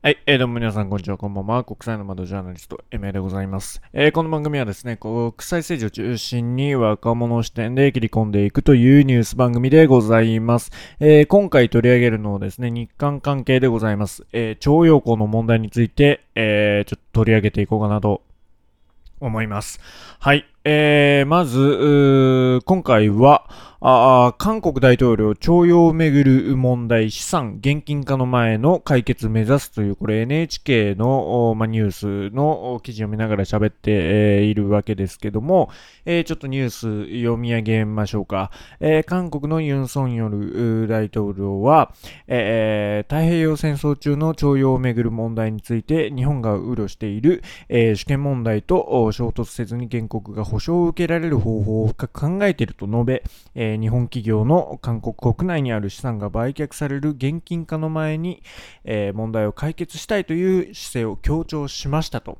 はい、えー、どうも皆さん、こんにちは、こんばんは。国際の窓ジャーナリスト、エメでございます。えー、この番組はですね、国際政治を中心に若者視点で切り込んでいくというニュース番組でございます。えー、今回取り上げるのはですね、日韓関係でございます。え、徴用工の問題について、え、ちょっと取り上げていこうかなと思います。はい。えー、まず、今回は、あ韓国大統領徴用をめぐる問題資産現金化の前の解決目指すというこれ NHK の、ま、ニュースの記事を見ながら喋って、えー、いるわけですけども、えー、ちょっとニュース読み上げましょうか、えー、韓国のユン・ソンヨル大統領は、え太平洋戦争中の徴用をめぐる問題について日本が憂慮している、え主権問題と衝突せずに原告が保証を受けられる方法を深く考えていると述べ、えー、日本企業の韓国国内にある資産が売却される現金化の前に、えー、問題を解決したいという姿勢を強調しましたと、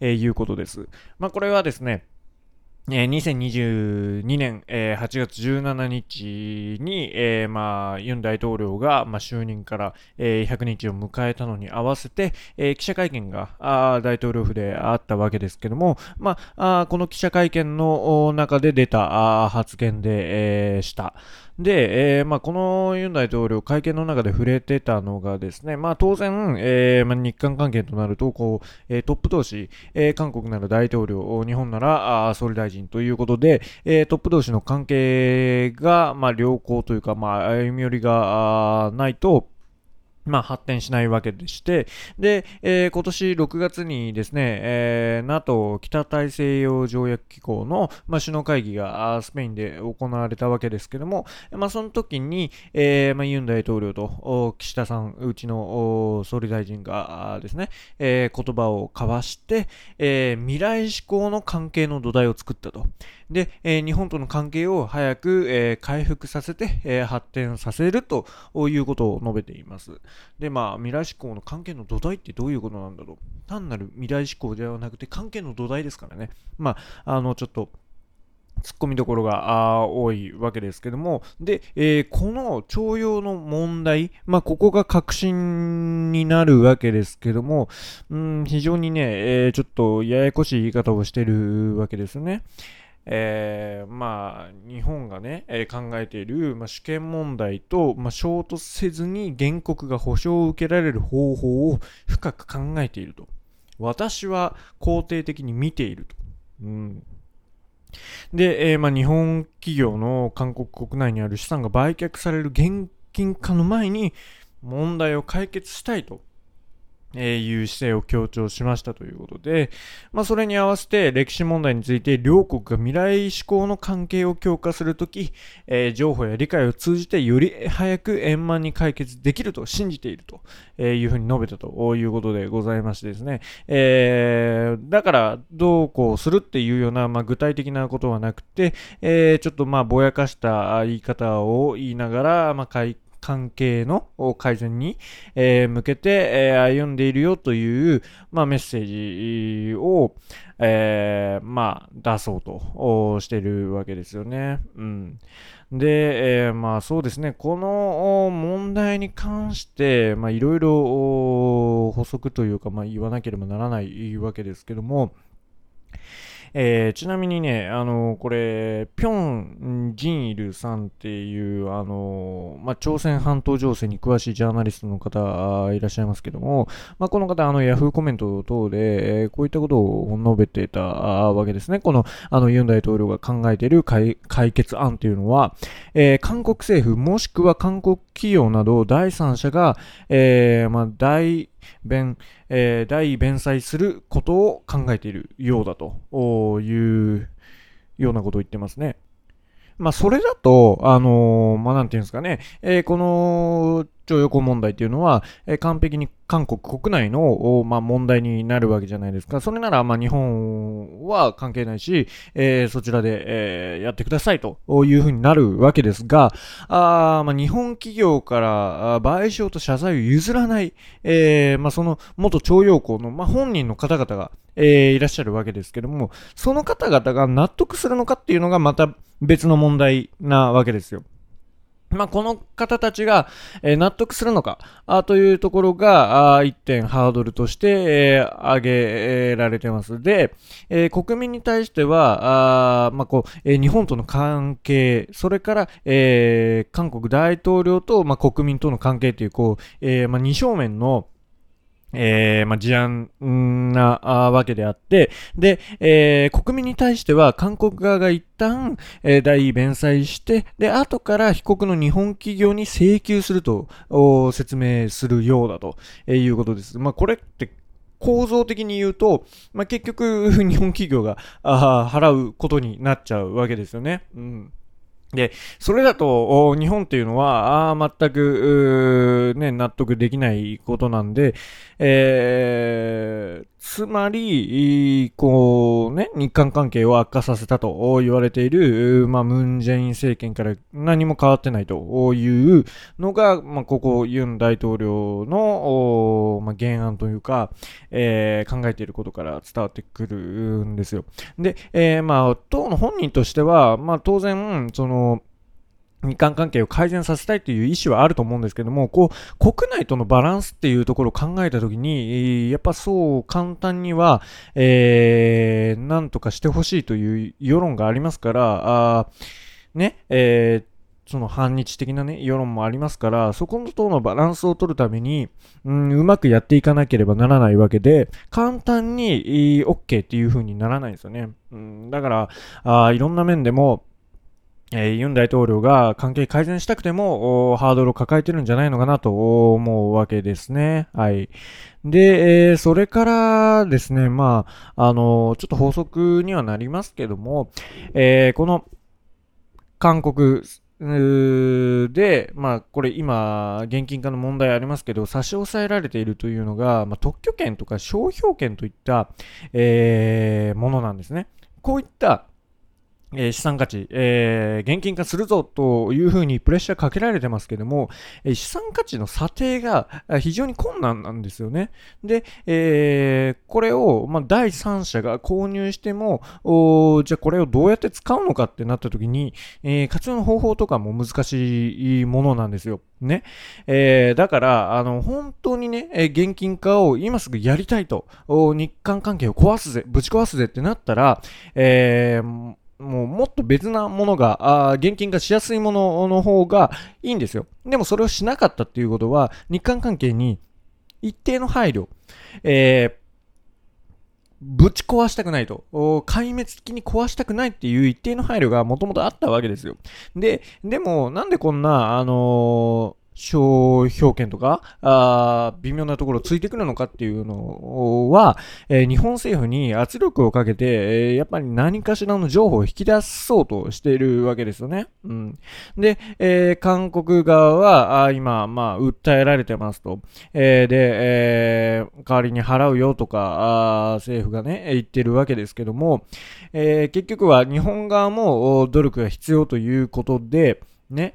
え、いうことです。まあ、これはですね、えー、2022年、えー、8月17日に、えー、まあ、ユン大統領が、まあ、就任から、えー、100日を迎えたのに合わせて、えー、記者会見があ大統領府であったわけですけども、まあ、あこの記者会見の中で出たあ発言で、えー、した。で、えー、まあ、このユン大統領、会見の中で触れてたのがですね、まあ、当然、えーまあ、日韓関係となると、こう、え、トップ同士、え、韓国なら大統領、日本なら総理大臣ということで、え、トップ同士の関係が、ま、良好というか、ま、歩み寄りがないと、まあ、発展しないわけでして、で、えー、今年6月にですね、えー、NATO 北大西洋条約機構の、まあ、首脳会議がスペインで行われたわけですけども、まあ、その時に、えー、まあ、ユン大統領と岸田さん、うちの総理大臣がですね、えー、言葉を交わして、えー、未来志向の関係の土台を作ったと。で、えー、日本との関係を早く、えー、回復させて、えー、発展させるということを述べています。で、まあ、未来志向の関係の土台ってどういうことなんだろう。単なる未来志向ではなくて、関係の土台ですからね。まあ、あの、ちょっと、突っ込みどころが多いわけですけども、で、えー、この徴用の問題、まあ、ここが核心になるわけですけども、うん、非常にね、えー、ちょっとややこしい言い方をしてるわけですよね。えー、まあ、日本がね、えー、考えている、まあ、主権問題と、まあ、衝突せずに原告が保証を受けられる方法を深く考えていると。私は肯定的に見ていると。うん、で、えー、まあ、日本企業の韓国国内にある資産が売却される現金化の前に問題を解決したいと。えー、いう姿勢を強調しましたということで、まあ、それに合わせて歴史問題について両国が未来志向の関係を強化するとき、えー、情報や理解を通じてより早く円満に解決できると信じているというふうに述べたということでございましてですね、えー、だからどうこうするっていうような、まあ、具体的なことはなくて、えー、ちょっとまあぼやかした言い方を言いながら、まあ、解関係の改善に、え、向けて、え、歩んでいるよという、まあ、メッセージを、えー、まあ、出そうとしてるわけですよね。うん。で、えー、まあそうですね、この問題に関して、まあいろいろ補足というか、まあ言わなければならないわけですけども、えー、ちなみにね、あのこれ、ピョン・ジンイルさんっていう、あのまあ、朝鮮半島情勢に詳しいジャーナリストの方いらっしゃいますけども、まあ、この方、あの、ヤフーコメント等で、え、こういったことを述べていたわけですね。この、あの、ユン大統領が考えている解決案というのは、え、韓国政府もしくは韓国企業など第三者が、え、まあ、大弁、えー、代弁済することを考えているようだというようなことを言ってますね。まあ、それだと、あのー、まあ、なんていうんですかね、えー、この、徴用工問題っていうのは、えー、完璧に韓国国内の、まあ、問題になるわけじゃないですか。それなら、まあ、日本は関係ないし、えー、そちらで、えー、やってくださいというふうになるわけですが、あまあ、日本企業から賠償と謝罪を譲らない、え、まあ、その元徴用工の、まあ、本人の方々が、え、いらっしゃるわけですけども、その方々が納得するのかっていうのがまた別の問題なわけですよ。まあ、この方たちが、え、納得するのかあというところがあ1点ハードルとして、え、挙げられてます。で、え、国民に対しては、あまあこうえ日本との関係、それから、え韓国大統領と、まあ、国民との関係というこう、えまあ、二正面のえー、まあ、事案なわけであって、で、えー、国民に対しては韓国側が一旦、えー、代位弁済して、で、後から被告の日本企業に請求すると説明するようだということです。まあ、これって構造的に言うと、まあ、結局、日本企業が払うことになっちゃうわけですよね。うんで、それだと、日本っていうのは、あ全く、ね、納得できないことなんで、えー、つまり、こうね、日韓関係を悪化させたと言われている、まあ、ムン・ジェイン政権から何も変わってないというのが、まあ、ここ、ユン大統領の、まあ、原案というか、えー、考えていることから伝わってくるんですよ。で、えー、まあ、党の本人としては、まあ、当然、その、日韓関係を改善させたいという意思はあると思うんですけども、こう、国内とのバランスっていうところを考えたときに、やっぱそう簡単には、えー、なんとかしてほしいという世論がありますから、あね、えー、その反日的なね、世論もありますから、そことのバランスを取るために、うん、うまくやっていかなければならないわけで、簡単に OK っていう風にならないんですよね。うん、だから、あいろんな面でも、え、ユン大統領が関係改善したくても、ハードルを抱えてるんじゃないのかなと思うわけですね。はい。で、え、それからですね、まあ、あの、ちょっと法則にはなりますけども、え、この、韓国、で、まあ、これ今、現金化の問題ありますけど、差し押さえられているというのが、まあ、特許権とか商標権といった、えー、ものなんですね。こういったえ、資産価値、えー、現金化するぞというふうにプレッシャーかけられてますけども、え、資産価値の査定が非常に困難なんですよね。で、えー、これを、まあ、第三者が購入しても、じゃあこれをどうやって使うのかってなった時に、えー、活用の方法とかも難しいものなんですよ。ね。えー、だから、あの、本当にね、え現金化を今すぐやりたいと、日韓関係を壊すぜ、ぶち壊すぜってなったら、えー、もうもっと別なものが、あ現金化しやすいものの方がいいんですよ。でもそれをしなかったっていうことは、日韓関係に一定の配慮、えー、ぶち壊したくないと、壊滅的に壊したくないっていう一定の配慮がもともとあったわけですよ。で、でもなんでこんな、あのー商標権とか、あ微妙なところついてくるのかっていうのは、えー、日本政府に圧力をかけて、えー、やっぱり何かしらの情報を引き出そうとしているわけですよね。うん。で、えー、韓国側は、あ今、まあ、訴えられてますと。えで、え代わりに払うよとか、あ政府がね、言ってるわけですけども、え結局は日本側も努力が必要ということで、ね、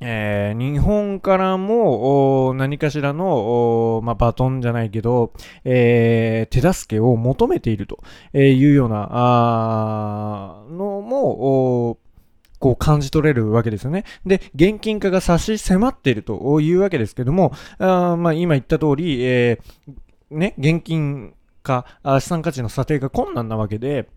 えー、日本からも何かしらの、まあ、バトンじゃないけど、えー、手助けを求めているというようなあのもこう感じ取れるわけですよね。で、現金化が差し迫っているというわけですけども、あまあ、今言った通り、えー、ね、現金化、資産価値の査定が困難なわけで、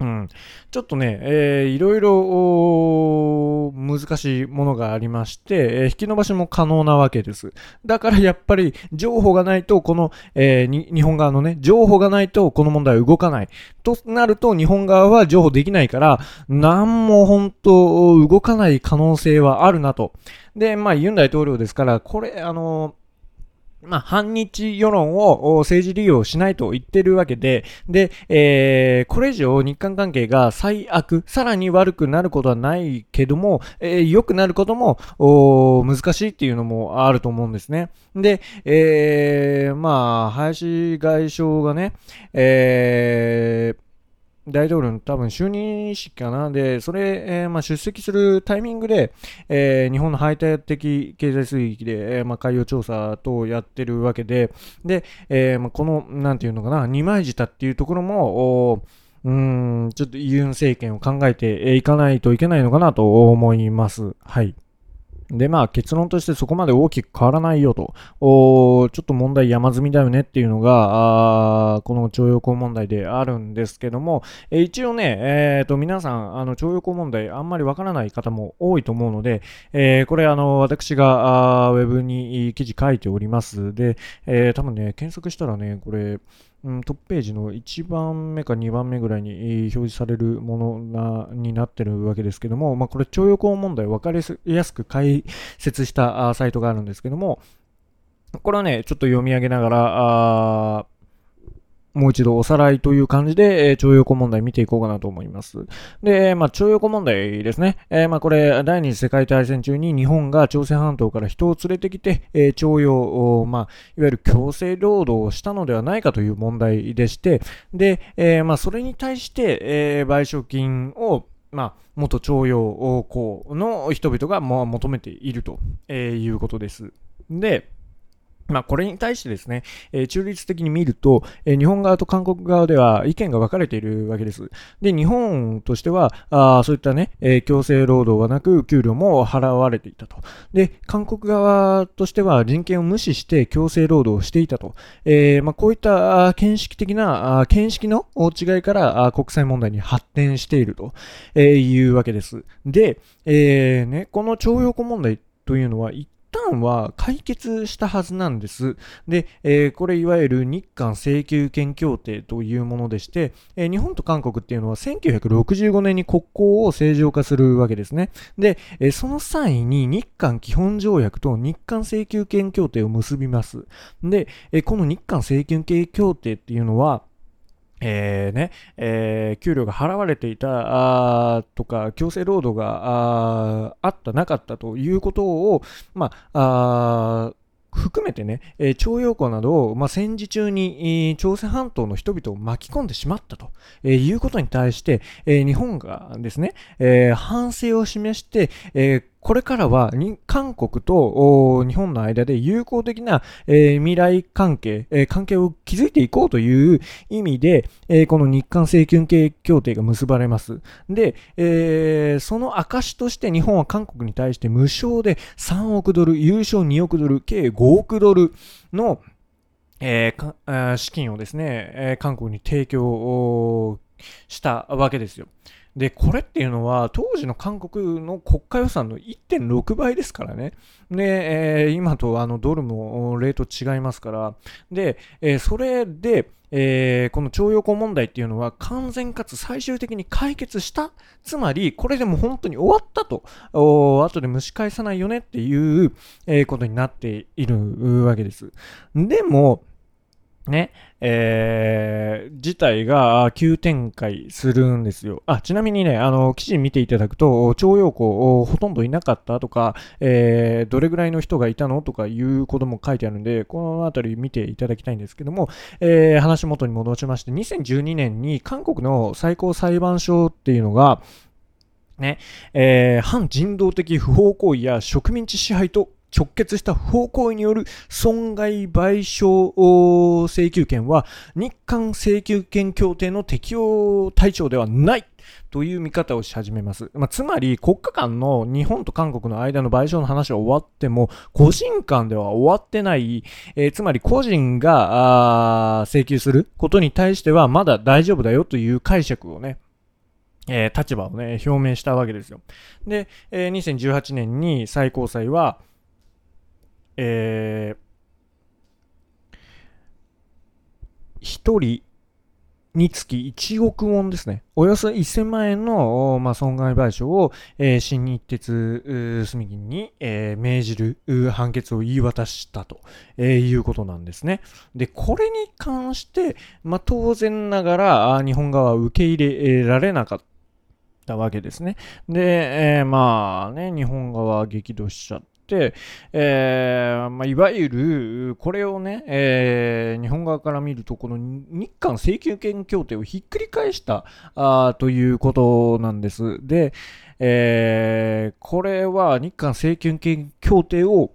うん、ちょっとね、えー、いろいろ難しいものがありまして、えー、引き伸ばしも可能なわけです。だからやっぱり情報がないと、この、えー、日本側のね、情報がないとこの問題は動かない。となると日本側は情報できないから、なんも本当動かない可能性はあるなと。で、まあユン大統領ですから、これ、あのーまあ、反日世論を政治利用しないと言ってるわけで、で、えー、これ以上日韓関係が最悪、さらに悪くなることはないけども、えー、良くなることも難しいっていうのもあると思うんですね。で、えー、まあ、林外相がね、えー、大統領の多分就任式かな。で、それ、えー、まあ、出席するタイミングで、えー、日本の排他的経済水域で、えー、まあ、海洋調査等をやってるわけで、で、え、まあ、この、なんていうのかな、二枚舌っていうところも、うん、ちょっとユン政権を考えていかないといけないのかなと思います。はい。で、まあ結論としてそこまで大きく変わらないよと、おちょっと問題山積みだよねっていうのが、あこの徴用工問題であるんですけども、え一応ね、えー、と皆さん、あの徴用工問題あんまりわからない方も多いと思うので、えー、これあの私があウェブに記事書いております。で、えー、多分ね、検索したらね、これ、うん、トップページの1番目か2番目ぐらいに、表示されるものなになってるわけですけども、まあ、これ、徴用工問題を分かりやすく解説したサイトがあるんですけども、これはね、ちょっと読み上げながら、もう一度おさらいという感じで、えー、徴用工問題見ていこうかなと思います。で、まあ、徴用工問題ですね。えー、まあ、これ、第二次世界大戦中に日本が朝鮮半島から人を連れてきて、えー、徴用、まあ、いわゆる強制労働をしたのではないかという問題でして、で、えー、まあ、それに対して、えー、賠償金をまあ、元徴用工の人々がま求めているということです。で、まあ、これに対してですね、えー、中立的に見ると、えー、日本側と韓国側では意見が分かれているわけです。で、日本としては、あそういったね、えー、強制労働はなく、給料も払われていたと。で、韓国側としては人権を無視して強制労働をしていたと。えまあ、こういった見識的な、見識の違いからあ国際問題に発展しているとえいうわけです。で、えね、この徴用工問題というのは一旦は解決したはずなんです。で、えー、これいわゆる日韓請求権協定というものでして、えー、日本と韓国っていうのは1965年に国交を正常化するわけですね。で、えー、その際に日韓基本条約と日韓請求権協定を結びます。で、えこの日韓請求権協定っていうのは、えーねえー、給料が払われていたあとか、強制労働がああった、なかったということを、まあ、あ含めてね、えー、徴用工などを、まあ、戦時中に、えー、朝鮮半島の人々を巻き込んでしまったと、えー、いうことに対して、え日本がですね、え反省を示して、えこれからは韓国と日本の間で友好的な、えー、未来関係、えー、関係を築いていこうという意味で、えー、この日韓請求系協定が結ばれます。で、えその証として日本は韓国に対して無償で3億ドル、優勝2億ドル、計5億ドルの、え資金をですね、韓国に提供したわけですよ。で、これっていうのは、当時の韓国の国家予算の1.6倍ですからね。で、えー、今とあのドルもレート違いますから。で、えー、それで、えー、この徴用工問題っていうのは完全かつ最終的に解決した。つまり、これでも本当に終わったと。後で蒸し返さないよねっていう、え、ことになっているわけです。でも、ね、えー、自体が急展開するんですよ。あ、ちなみにね、あの、記事見ていただくと、徴用工ほとんどいなかったとか、えー、どれぐらいの人がいたのとかいうことも書いてあるんで、このあたり見ていただきたいんですけども、えー、話元に戻しまして、2012年に韓国の最高裁判所っていうのが、ね、えー、反人道的不法行為や植民地支配と直結した不法行為による損害賠償請求権は日韓請求権協定の適用対象ではないという見方をし始めます。まあ、つまり国家間の日本と韓国の間の賠償の話は終わっても個人間では終わってない、えー、つまり個人が請求することに対してはまだ大丈夫だよという解釈をね、えー、立場をね、表明したわけですよ。で、えー、2018年に最高裁は、えー、1人につき1億ウォンですね。およそ1000万円の、まあ、損害賠償を、えー、新日鉄住銀に、えー、命じる判決を言い渡したと、えー、いうことなんですね。で、これに関して、まあ、当然ながら日本側は受け入れられなかったわけですね。で、え、まあね、日本側は激怒しちゃって、、えーまあ、いわゆるこれをね、えー、日本側から見るとこの日韓請求権協定をひっくり返したあということなんです。で、えー、これは日韓請求権協定を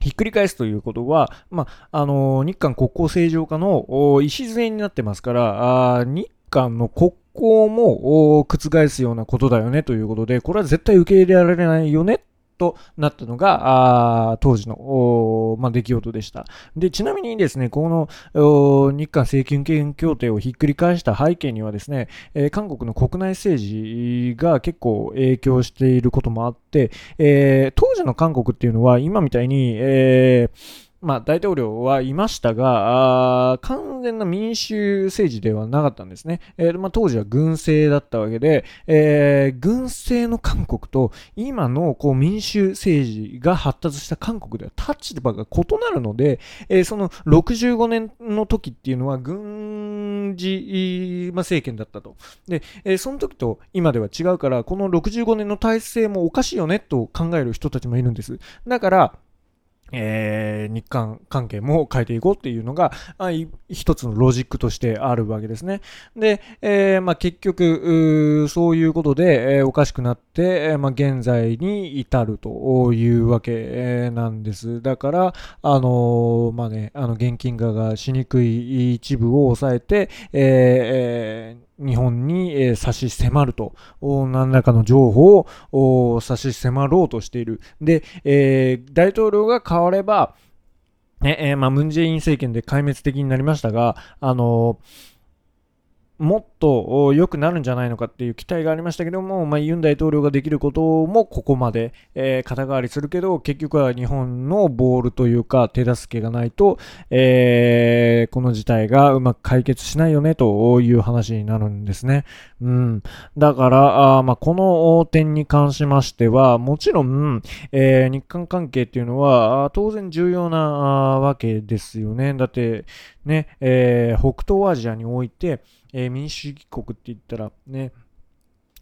ひっくり返すということは、まあ、あの日韓国交正常化の礎になってますから、あ日韓の国交も覆すようなことだよねということで、これは絶対受け入れられないよねとなったのが、あ当時の、まあ、出来事でした。で、ちなみにですね、この日韓請求権協定をひっくり返した背景にはですね、えー、韓国の国内政治が結構影響していることもあって、えー、当時の韓国っていうのは今みたいに、えーまあ、大統領はいましたが、完全な民主政治ではなかったんですね。えー、まあ、当時は軍政だったわけで、えー、軍政の韓国と今のこう民主政治が発達した韓国では立場が異なるので、えー、その65年の時っていうのは軍事、まあ、政権だったと。で、え、その時と今では違うから、この65年の体制もおかしいよねと考える人たちもいるんです。だから、えー、日韓関係も変えていこうっていうのが、あ、一つのロジックとしてあるわけですね。で、えー、まあ、結局、そういうことで、えー、おかしくなって、えまあ、現在に至るというわけなんです。だから、あのまあね、あの、現金化がしにくい一部を抑えて、えー日本に、え、差し迫ると、何らかの情報を差し迫ろうとしている。で、えー、大統領が変われば、ねえー、まあ、ムン・ジェイン政権で壊滅的になりましたが、あのーもっと良くなるんじゃないのかっていう期待がありましたけども、まあ、ユン大統領ができることもここまで、えー、肩代わりするけど、結局は日本のボールというか手助けがないと、えー、この事態がうまく解決しないよねという話になるんですね。うん。だから、あまあ、この点に関しましては、もちろん、えー、日韓関係っていうのは当然重要なわけですよね。だって、ね、え、北東アジアにおいて、えー、民主主義国って言ったらね、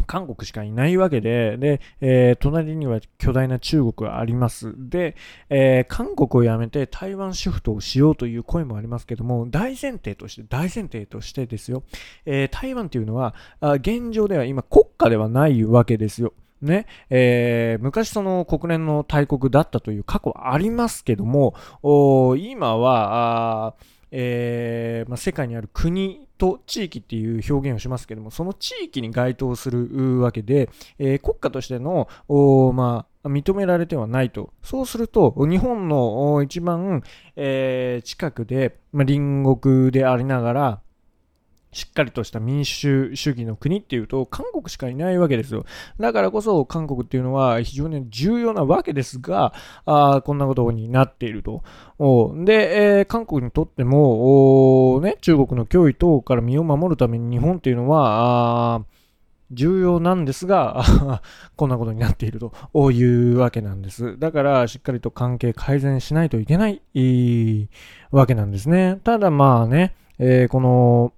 韓国しかいないわけで、で、えー、隣には巨大な中国があります。で、えー、韓国をやめて台湾シフトをしようという声もありますけども、大前提として、大前提としてですよ、えー、台湾というのは、あ現状では今国家ではないわけですよ。ね、えー、昔その国連の大国だったという過去はありますけども、今は、あえーまあ、世界にある国と地域っていう表現をしますけども、その地域に該当するわけで、えー、国家としての、まあ、認められてはないと。そうすると、日本の一番、えー、近くで、まあ、隣国でありながら、しっかりとした民主主義の国っていうと、韓国しかいないわけですよ。だからこそ、韓国っていうのは非常に重要なわけですが、あこんなことになっていると。で、えー、韓国にとっても、ね、中国の脅威等から身を守るために日本っていうのは、重要なんですが、こんなことになっているというわけなんです。だから、しっかりと関係改善しないといけないわけなんですね。ただまあね、えー、この、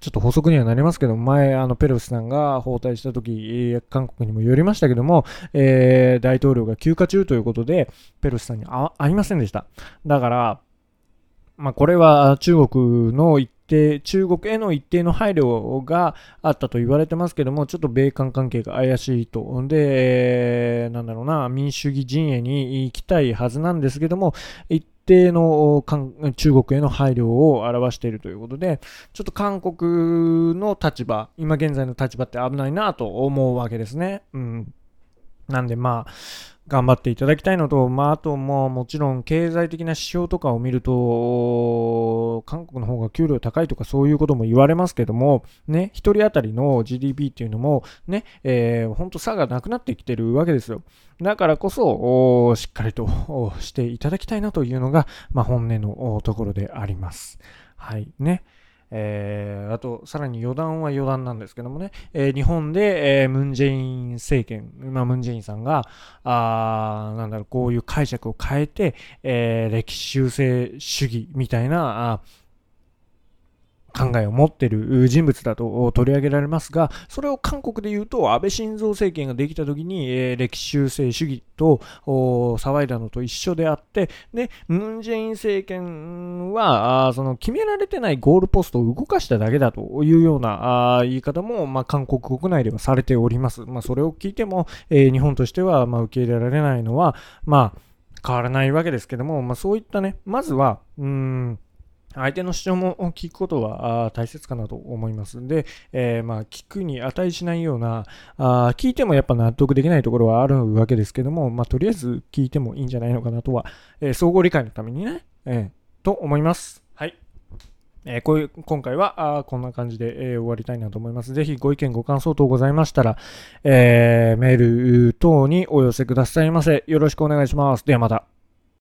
ちょっと補足にはなりますけど、前、あの、ペロスさんが訪台した時、韓国にも寄りましたけども、えー、大統領が休暇中ということで、ペロスさんに会いませんでした。だから、まあ、これは中国の一定、中国への一定の配慮があったと言われてますけども、ちょっと米韓関係が怪しいと。で、なんだろうな、民主主義陣営に行きたいはずなんですけども、一定の中国への配慮を表しているということで、ちょっと韓国の立場、今現在の立場って危ないなと思うわけですね。うん。なんでまあ、頑張っていただきたいのと、まあ、あとももちろん経済的な指標とかを見ると、韓国の方が給料高いとかそういうことも言われますけども、ね、1人当たりの GDP っていうのも、ね、えー、本当差がなくなってきてるわけですよ。だからこそ、しっかりとしていただきたいなというのが、まあ、本音のところであります。はい。ね。えー、あと、さらに余談は余談なんですけどもね、えー、日本で、えー、ムン・ジェイン政権、まあ、ムン・ジェインさんが、あなんだろう、こういう解釈を変えて、え、歴史修正主義みたいな、あ考えを持っている人物だと取り上げられますが、それを韓国で言うと、安倍晋三政権ができた時に、えー、歴史修正主義と騒いだのと一緒であって、で、ムン・ジェイン政権は、その決められてないゴールポストを動かしただけだというような言い方も、まあ、韓国国内ではされております。まあ、それを聞いても、えー、日本としては、まあ、受け入れられないのは、まあ、変わらないわけですけども、まあ、そういったね、まずは、うん、相手の主張も聞くことは大切かなと思いますんで、えー、まあ聞くに値しないようなあ、聞いてもやっぱ納得できないところはあるわけですけども、まあとりあえず聞いてもいいんじゃないのかなとは、えー、総合理解のためにね、えー、と思います。はい。え、こういう、今回は、あこんな感じで、え、終わりたいなと思います。ぜひご意見、ご感想等ございましたら、え、メール等にお寄せくださいませ。よろしくお願いします。ではまた。